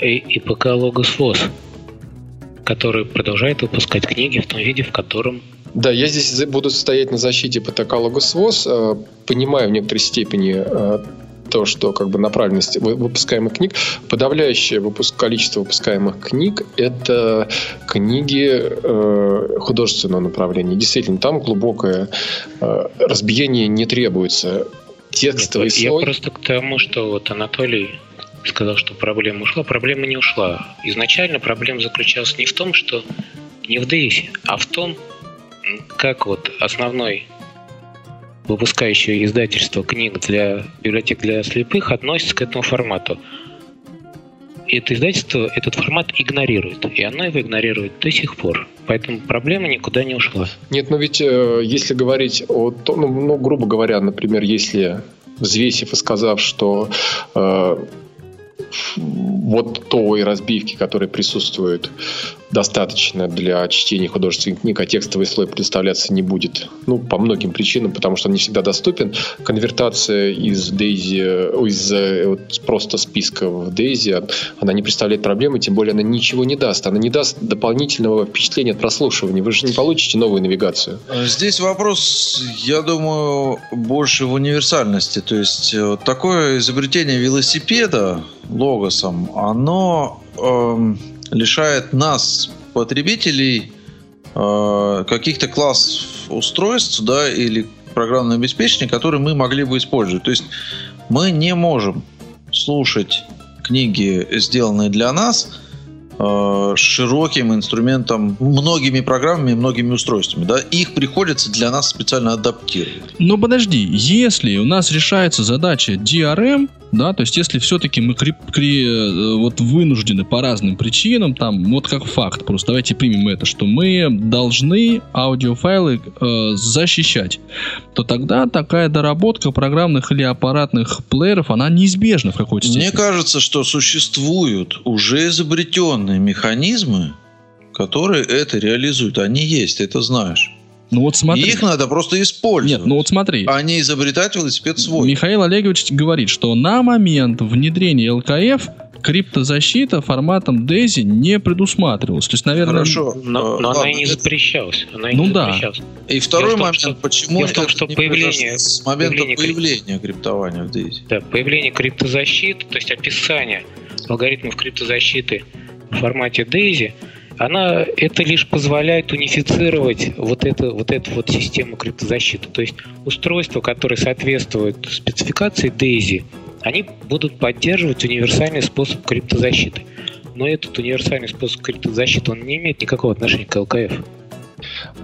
и, и ПК Logos FOSS который продолжает выпускать книги в том виде, в котором да, я здесь буду стоять на защите по каталогу СВОЗ, э, понимаю в некоторой степени э, то, что как бы направленность выпускаемых книг, подавляющее выпуск, количество выпускаемых книг это книги э, художественного направления. Действительно, там глубокое э, разбиение не требуется. Текстовый Нет, слой... Я просто к тому, что вот Анатолий сказал, что проблема ушла. Проблема не ушла. Изначально проблема заключалась не в том, что не в Дейсе, а в том, как вот основной выпускающее издательство книг для библиотек для слепых относится к этому формату. Это издательство этот формат игнорирует, и оно его игнорирует до сих пор. Поэтому проблема никуда не ушла. Нет, но ведь э, если говорить о, ну, ну, грубо говоря, например, если взвесив и сказав, что э, вот той разбивки, которая присутствует достаточно для чтения художественных книг, а текстовый слой представляться не будет. Ну, по многим причинам, потому что он не всегда доступен. Конвертация из Daisy, из э, вот, просто списка в Daisy, она не представляет проблемы, тем более она ничего не даст. Она не даст дополнительного впечатления от прослушивания. Вы же не получите новую навигацию. Здесь вопрос, я думаю, больше в универсальности. То есть э, такое изобретение велосипеда логосом, оно эм, лишает нас, потребителей, э, каких-то классов устройств, да, или программное обеспечение, которые мы могли бы использовать. То есть мы не можем слушать книги, сделанные для нас, Э, широким инструментом, многими программами, многими устройствами. Да? Их приходится для нас специально адаптировать. Но подожди, если у нас решается задача DRM, да, то есть если все-таки мы кри- кри- э, вот вынуждены по разным причинам, там, вот как факт, просто давайте примем это, что мы должны аудиофайлы э, защищать, то тогда такая доработка программных или аппаратных плееров, она неизбежна в какой-то степени. Мне кажется, что существуют уже изобретенные механизмы, которые это реализуют. Они есть, ты это знаешь. Ну вот смотри. И их надо просто использовать. Нет, ну вот смотри. А не изобретать велосипед свой. Михаил Олегович говорит, что на момент внедрения ЛКФ криптозащита форматом DAISY не предусматривалась. То есть, наверное... Хорошо. Но, но она и не запрещалась. Она и ну не да. запрещалась. И второй том, момент, что- почему в том, это что не появление- с момента появление крип- появления криптования в DAISY? Да, появление криптозащиты, то есть описание алгоритмов криптозащиты в формате DAISY, она это лишь позволяет унифицировать вот, это, вот эту вот систему криптозащиты. То есть устройства, которые соответствуют спецификации DAISY, они будут поддерживать универсальный способ криптозащиты. Но этот универсальный способ криптозащиты, он не имеет никакого отношения к ЛКФ.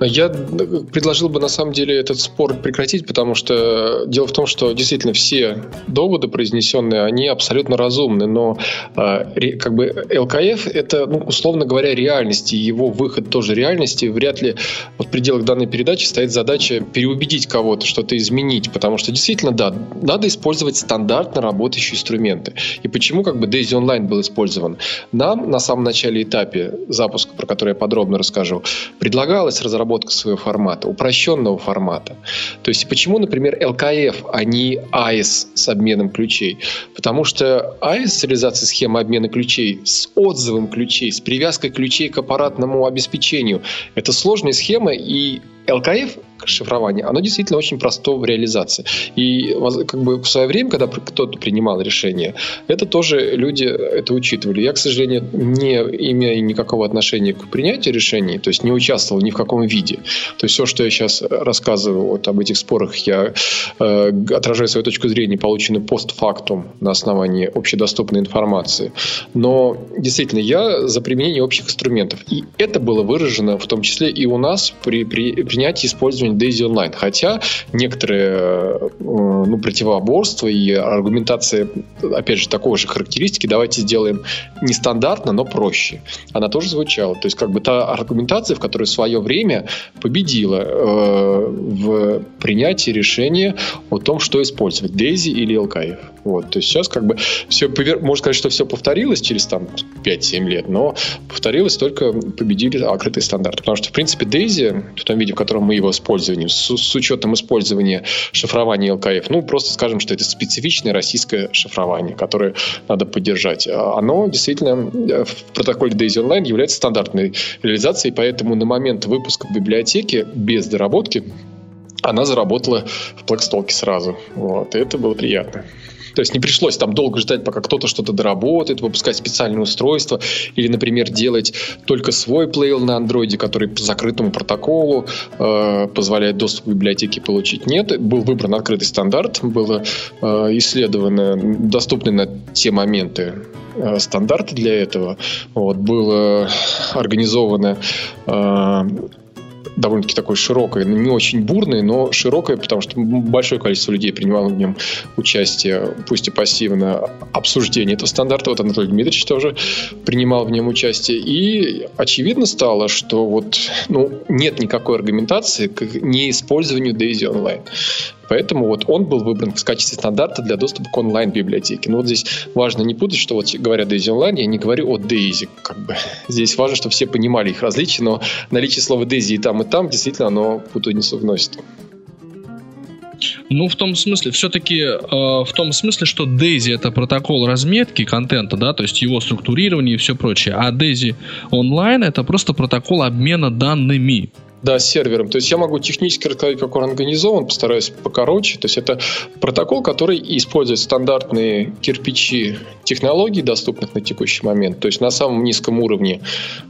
Я предложил бы на самом деле этот спор прекратить, потому что дело в том, что действительно все доводы произнесенные, они абсолютно разумны, но э, как бы ЛКФ это, ну, условно говоря, реальность, и его выход тоже реальности. Вряд ли вот в пределах данной передачи стоит задача переубедить кого-то, что-то изменить, потому что действительно, да, надо использовать стандартно работающие инструменты. И почему как бы Daisy Online был использован? Нам на самом начале этапе запуска, про который я подробно расскажу, предлагалась разработка своего формата, упрощенного формата. То есть почему, например, ЛКФ, а не AES с обменом ключей? Потому что AES, реализация схемы обмена ключей с отзывом ключей, с привязкой ключей к аппаратному обеспечению, это сложная схема, и ЛКФ шифрование, оно действительно очень просто в реализации. И как бы в свое время, когда кто-то принимал решение, это тоже люди это учитывали. Я, к сожалению, не имею никакого отношения к принятию решений, то есть не участвовал ни в каком виде. То есть все, что я сейчас рассказываю вот об этих спорах, я э, отражаю свою точку зрения, полученную постфактум на основании общедоступной информации. Но действительно, я за применение общих инструментов. И это было выражено в том числе и у нас при, при принятии и использовании Daisy Online. Хотя некоторые э, ну, противоборства и аргументация, опять же, такой же характеристики, давайте сделаем нестандартно, но проще. Она тоже звучала. То есть, как бы та аргументация, в которой в свое время победила э, в принятии решения о том, что использовать, Daisy или LKF. Вот. То есть сейчас как бы все, можно сказать, что все повторилось через там 5-7 лет, но повторилось только победили открытые стандарты. Потому что, в принципе, Daisy, в том виде, в котором мы его используем, с, с учетом использования шифрования LKF, ну, просто скажем, что это специфичное российское шифрование, которое надо поддержать. А Оно действительно э, в протоколе Daisy Online является стандартной реализацией, поэтому на момент выпуска в библиотеке без доработки она заработала в Blackstalk сразу. Вот, и это было приятно. То есть не пришлось там долго ждать, пока кто-то что-то доработает, выпускать специальное устройство или, например, делать только свой плейл на андроиде, который по закрытому протоколу э, позволяет доступ к библиотеке получить. Нет, был выбран открытый стандарт, было э, исследовано доступны на те моменты э, стандарты для этого. Вот, было организовано э, довольно-таки такой широкой, ну, не очень бурной, но широкой, потому что большое количество людей принимало в нем участие, пусть и пассивно, обсуждение этого стандарта. Вот Анатолий Дмитриевич тоже принимал в нем участие. И очевидно стало, что вот ну, нет никакой аргументации к неиспользованию Daisy Online. Поэтому вот он был выбран в качестве стандарта для доступа к онлайн-библиотеке. Но вот здесь важно не путать, что вот говоря Daisy Online, я не говорю о Daisy. Как бы. Здесь важно, чтобы все понимали их различия, но наличие слова Daisy и там, и там действительно оно путаницу вносит. Ну, в том смысле, все-таки э, в том смысле, что Daisy это протокол разметки контента, да, то есть его структурирование и все прочее, а Daisy Online это просто протокол обмена данными. Да, с сервером. То есть я могу технически рассказать, как он организован, постараюсь покороче. То есть это протокол, который использует стандартные кирпичи технологий, доступных на текущий момент. То есть на самом низком уровне,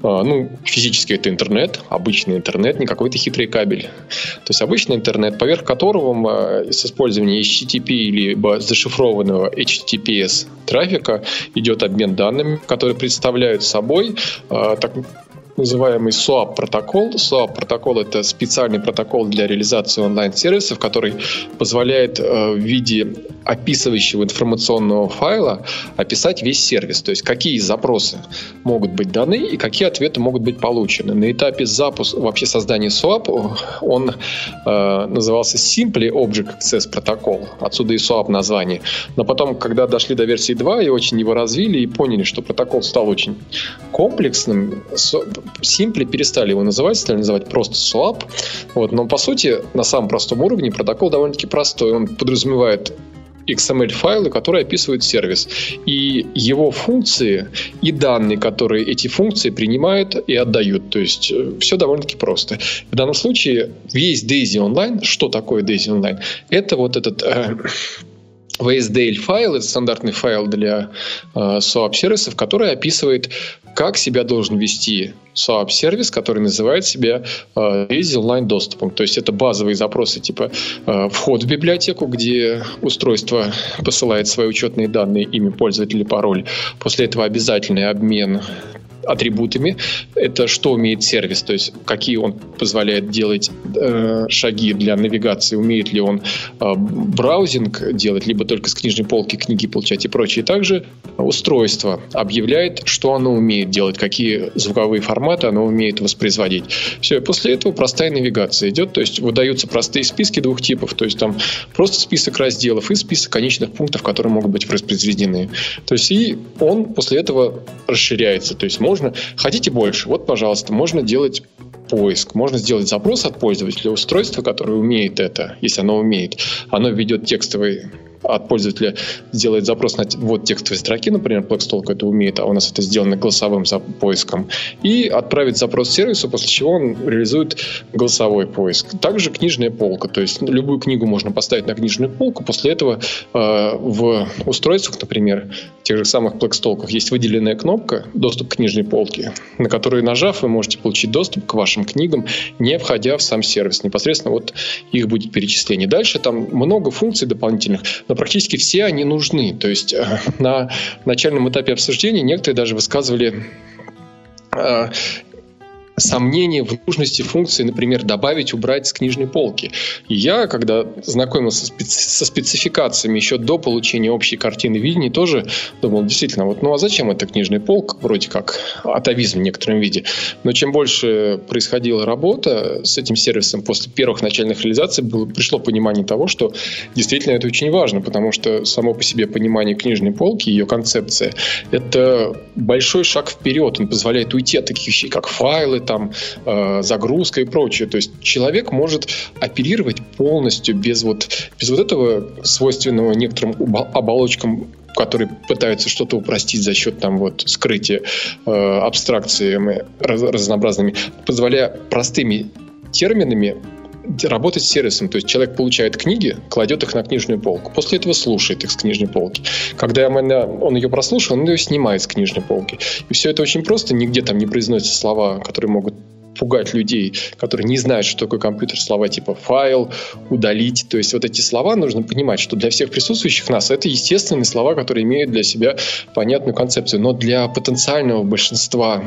ну, физически это интернет, обычный интернет, не какой-то хитрый кабель. То есть обычный интернет, поверх которого с использованием HTTP либо зашифрованного HTTPS трафика идет обмен данными, которые представляют собой так называемый SOAP протокол. SOAP протокол это специальный протокол для реализации онлайн-сервисов, который позволяет э, в виде описывающего информационного файла описать весь сервис. То есть какие запросы могут быть даны и какие ответы могут быть получены. На этапе запуска, вообще создания SOAP он э, назывался Simply Object Access Protocol. Отсюда и SOAP название. Но потом, когда дошли до версии 2 и очень его развили и поняли, что протокол стал очень комплексным, Simple перестали его называть, стали называть просто SWAP. Вот, но по сути, на самом простом уровне протокол довольно-таки простой. Он подразумевает XML-файлы, которые описывают сервис. И его функции и данные, которые эти функции принимают и отдают. То есть э, все довольно-таки просто. В данном случае весь Daisy Online, что такое Daisy Online? Это вот этот э, VSDL файл, это стандартный файл для э, SOAP-сервисов, который описывает, как себя должен вести SOAP-сервис, который называет себя э, Online доступом. То есть это базовые запросы типа э, вход в библиотеку, где устройство посылает свои учетные данные, имя пользователя, пароль. После этого обязательный обмен атрибутами. Это что умеет сервис, то есть какие он позволяет делать э, шаги для навигации, умеет ли он э, браузинг делать, либо только с книжной полки книги получать и прочее. Также устройство объявляет, что оно умеет делать, какие звуковые форматы оно умеет воспроизводить. Все, после этого простая навигация идет, то есть выдаются простые списки двух типов, то есть там просто список разделов и список конечных пунктов, которые могут быть воспроизведены. То есть и он после этого расширяется, то есть можно можно, хотите больше, вот, пожалуйста, можно делать поиск, можно сделать запрос от пользователя устройства, которое умеет это, если оно умеет. Оно ведет текстовый от пользователя сделает запрос на вот текстовые строки, например, Blackstalk это умеет, а у нас это сделано голосовым поиском, и отправить запрос сервису, после чего он реализует голосовой поиск. Также книжная полка, то есть любую книгу можно поставить на книжную полку, после этого э, в устройствах, например, тех же самых Blackstalk есть выделенная кнопка «Доступ к книжной полке», на которую нажав, вы можете получить доступ к вашим книгам, не входя в сам сервис. Непосредственно вот их будет перечисление. Дальше там много функций дополнительных но практически все они нужны. То есть э, на начальном этапе обсуждения некоторые даже высказывали э, сомнения в нужности функции, например, добавить, убрать с книжной полки. Я, когда знакомился со спецификациями еще до получения общей картины видения, тоже думал, действительно, вот, ну а зачем эта книжная полка? Вроде как атовизм в некотором виде. Но чем больше происходила работа с этим сервисом после первых начальных реализаций, было, пришло понимание того, что действительно это очень важно, потому что само по себе понимание книжной полки, ее концепция, это большой шаг вперед. Он позволяет уйти от таких вещей, как файлы, там э, загрузка и прочее. То есть человек может оперировать полностью без вот, без вот этого свойственного некоторым оболочкам которые пытаются что-то упростить за счет там вот скрытия э, абстракциями раз, разнообразными, позволяя простыми терминами работать с сервисом. То есть человек получает книги, кладет их на книжную полку. После этого слушает их с книжной полки. Когда он ее прослушал, он ее снимает с книжной полки. И все это очень просто. Нигде там не произносятся слова, которые могут пугать людей, которые не знают, что такое компьютер, слова типа файл, удалить. То есть вот эти слова нужно понимать, что для всех присутствующих нас это естественные слова, которые имеют для себя понятную концепцию. Но для потенциального большинства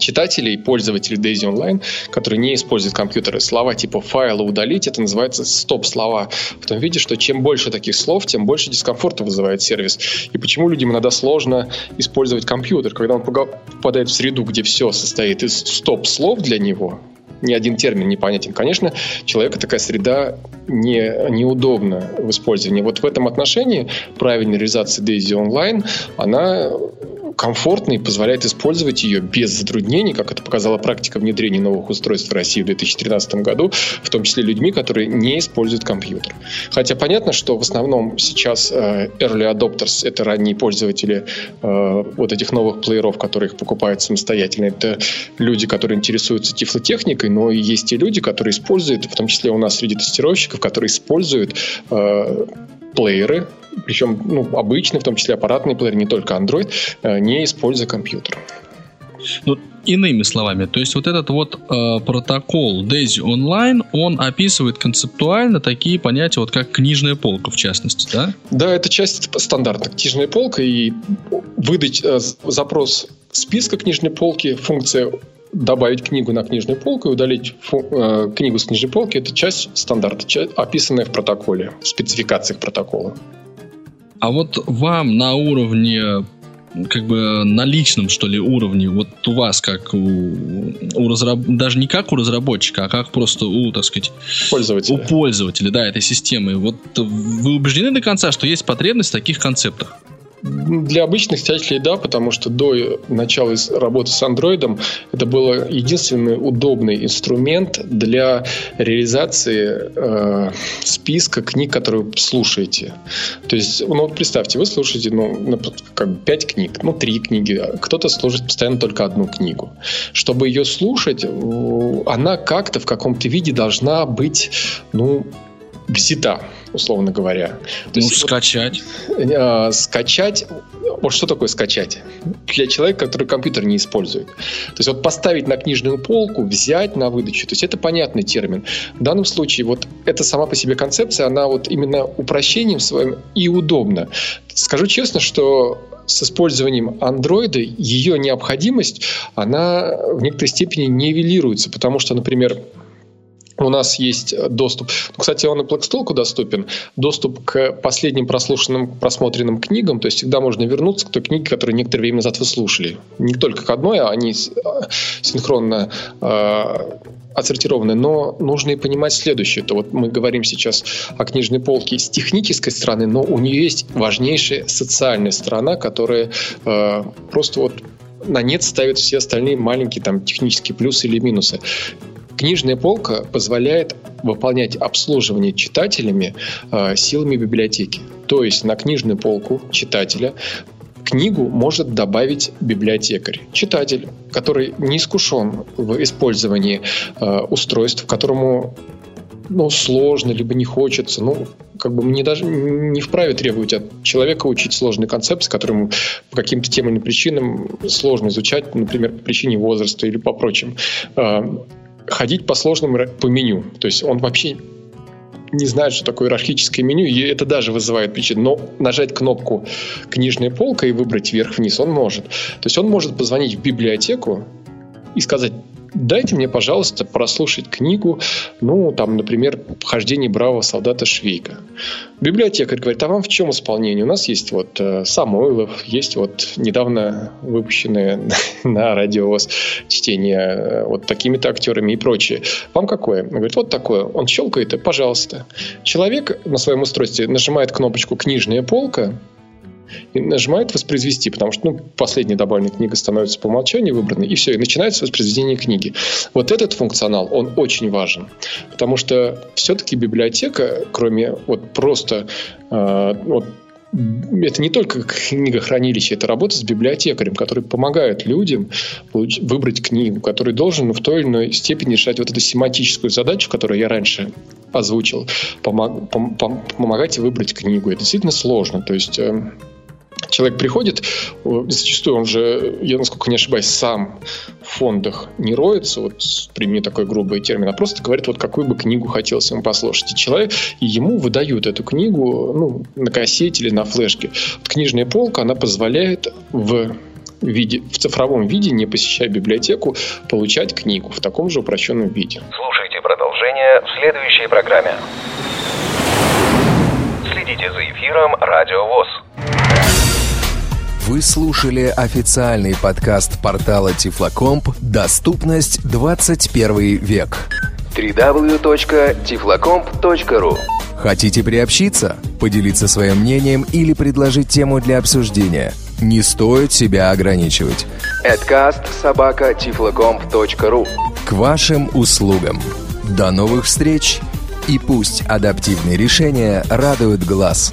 читателей, пользователей Daisy Online, которые не используют компьютеры. Слова типа файла удалить, это называется стоп-слова. В том виде, что чем больше таких слов, тем больше дискомфорта вызывает сервис. И почему людям иногда сложно использовать компьютер, когда он попадает в среду, где все состоит из стоп-слов для него, ни один термин непонятен. Конечно, человека такая среда не, неудобна в использовании. Вот в этом отношении правильная реализация Daisy Online, она комфортно и позволяет использовать ее без затруднений, как это показала практика внедрения новых устройств в России в 2013 году, в том числе людьми, которые не используют компьютер. Хотя понятно, что в основном сейчас э, early adopters — это ранние пользователи э, вот этих новых плееров, которые их покупают самостоятельно. Это люди, которые интересуются тифлотехникой, но есть и люди, которые используют, в том числе у нас среди тестировщиков, которые используют э, плееры, причем ну, обычный, в том числе аппаратный плеер, не только Android, э, не используя компьютер. Ну, иными словами, то есть вот этот вот э, протокол Daisy Online, он описывает концептуально такие понятия, вот как книжная полка, в частности, да? Да, это часть стандарта книжная полка, и выдать э, запрос списка книжной полки, функция добавить книгу на книжную полку и удалить фу, э, книгу с книжной полки, это часть стандарта, часть, описанная в протоколе, в спецификациях протокола. А вот вам на уровне как бы на личном, что ли, уровне, вот у вас как у, у разраб... даже не как у разработчика, а как просто у, так сказать, пользователя. у пользователя, да, этой системы. Вот вы убеждены до конца, что есть потребность в таких концептах? Для обычных читателей да, потому что до начала работы с андроидом это был единственный удобный инструмент для реализации э, списка книг, которые вы слушаете. То есть, ну вот представьте, вы слушаете ну, как бы 5 книг, ну 3 книги, кто-то слушает постоянно только одну книгу. Чтобы ее слушать, она как-то в каком-то виде должна быть, ну, взята, условно говоря. То ну, есть, скачать. Э, скачать. Вот что такое скачать? Для человека, который компьютер не использует. То есть вот поставить на книжную полку, взять на выдачу. То есть это понятный термин. В данном случае вот эта сама по себе концепция, она вот именно упрощением своим и удобна. Скажу честно, что с использованием андроида ее необходимость, она в некоторой степени нивелируется, потому что, например, у нас есть доступ. Ну, кстати, он и Плэкстолку доступен. Доступ к последним прослушанным, просмотренным книгам. То есть всегда можно вернуться к той книге, которую некоторое время назад вы слушали. Не только к одной, а они а, синхронно э, отсортированы. Но нужно и понимать следующее. То вот мы говорим сейчас о книжной полке с технической стороны, но у нее есть важнейшая социальная сторона, которая э, просто вот на нет ставит все остальные маленькие там технические плюсы или минусы. Книжная полка позволяет выполнять обслуживание читателями э, силами библиотеки. То есть на книжную полку читателя книгу может добавить библиотекарь, читатель, который не искушен в использовании э, устройств, которому ну, сложно, либо не хочется. Ну, как бы мне даже не вправе требовать от человека учить сложные концепции, которые ему по каким-то тем или причинам сложно изучать, например, по причине возраста или по прочим. Ходить по сложному по меню. То есть он вообще не знает, что такое иерархическое меню, и это даже вызывает причину. Но нажать кнопку «Книжная полка» и выбрать вверх-вниз он может. То есть он может позвонить в библиотеку и сказать, дайте мне, пожалуйста, прослушать книгу, ну, там, например, «Похождение бравого солдата Швейка». Библиотекарь говорит, а вам в чем исполнение? У нас есть вот э, Самойлов, есть вот недавно выпущенные на радиовоз чтение э, вот такими-то актерами и прочее. Вам какое? Он говорит, вот такое. Он щелкает, и пожалуйста. Человек на своем устройстве нажимает кнопочку «Книжная полка», и нажимает воспроизвести, потому что ну, последняя добавленная книга становится по умолчанию выбранной, и все, и начинается воспроизведение книги. Вот этот функционал, он очень важен, потому что все-таки библиотека, кроме вот просто э, вот, это не только книгохранилище, это работа с библиотекарем, который помогает людям выбрать книгу, который должен в той или иной степени решать вот эту семантическую задачу, которую я раньше озвучил, помог, пом, пом, помогать выбрать книгу. Это действительно сложно. То есть э, человек приходит, зачастую он же, я насколько не ошибаюсь, сам в фондах не роется, вот примени такой грубый термин, а просто говорит, вот какую бы книгу хотелось ему послушать. И человек, и ему выдают эту книгу ну, на кассете или на флешке. Вот книжная полка, она позволяет в виде, в цифровом виде, не посещая библиотеку, получать книгу в таком же упрощенном виде. Слушайте продолжение в следующей программе. Следите за эфиром «Радио ВОЗ». Вы слушали официальный подкаст портала Тифлокомп «Доступность 21 век» www.tiflocomp.ru Хотите приобщиться, поделиться своим мнением или предложить тему для обсуждения? Не стоит себя ограничивать. Adcast собака tiflocomp.ru К вашим услугам. До новых встреч и пусть адаптивные решения радуют глаз.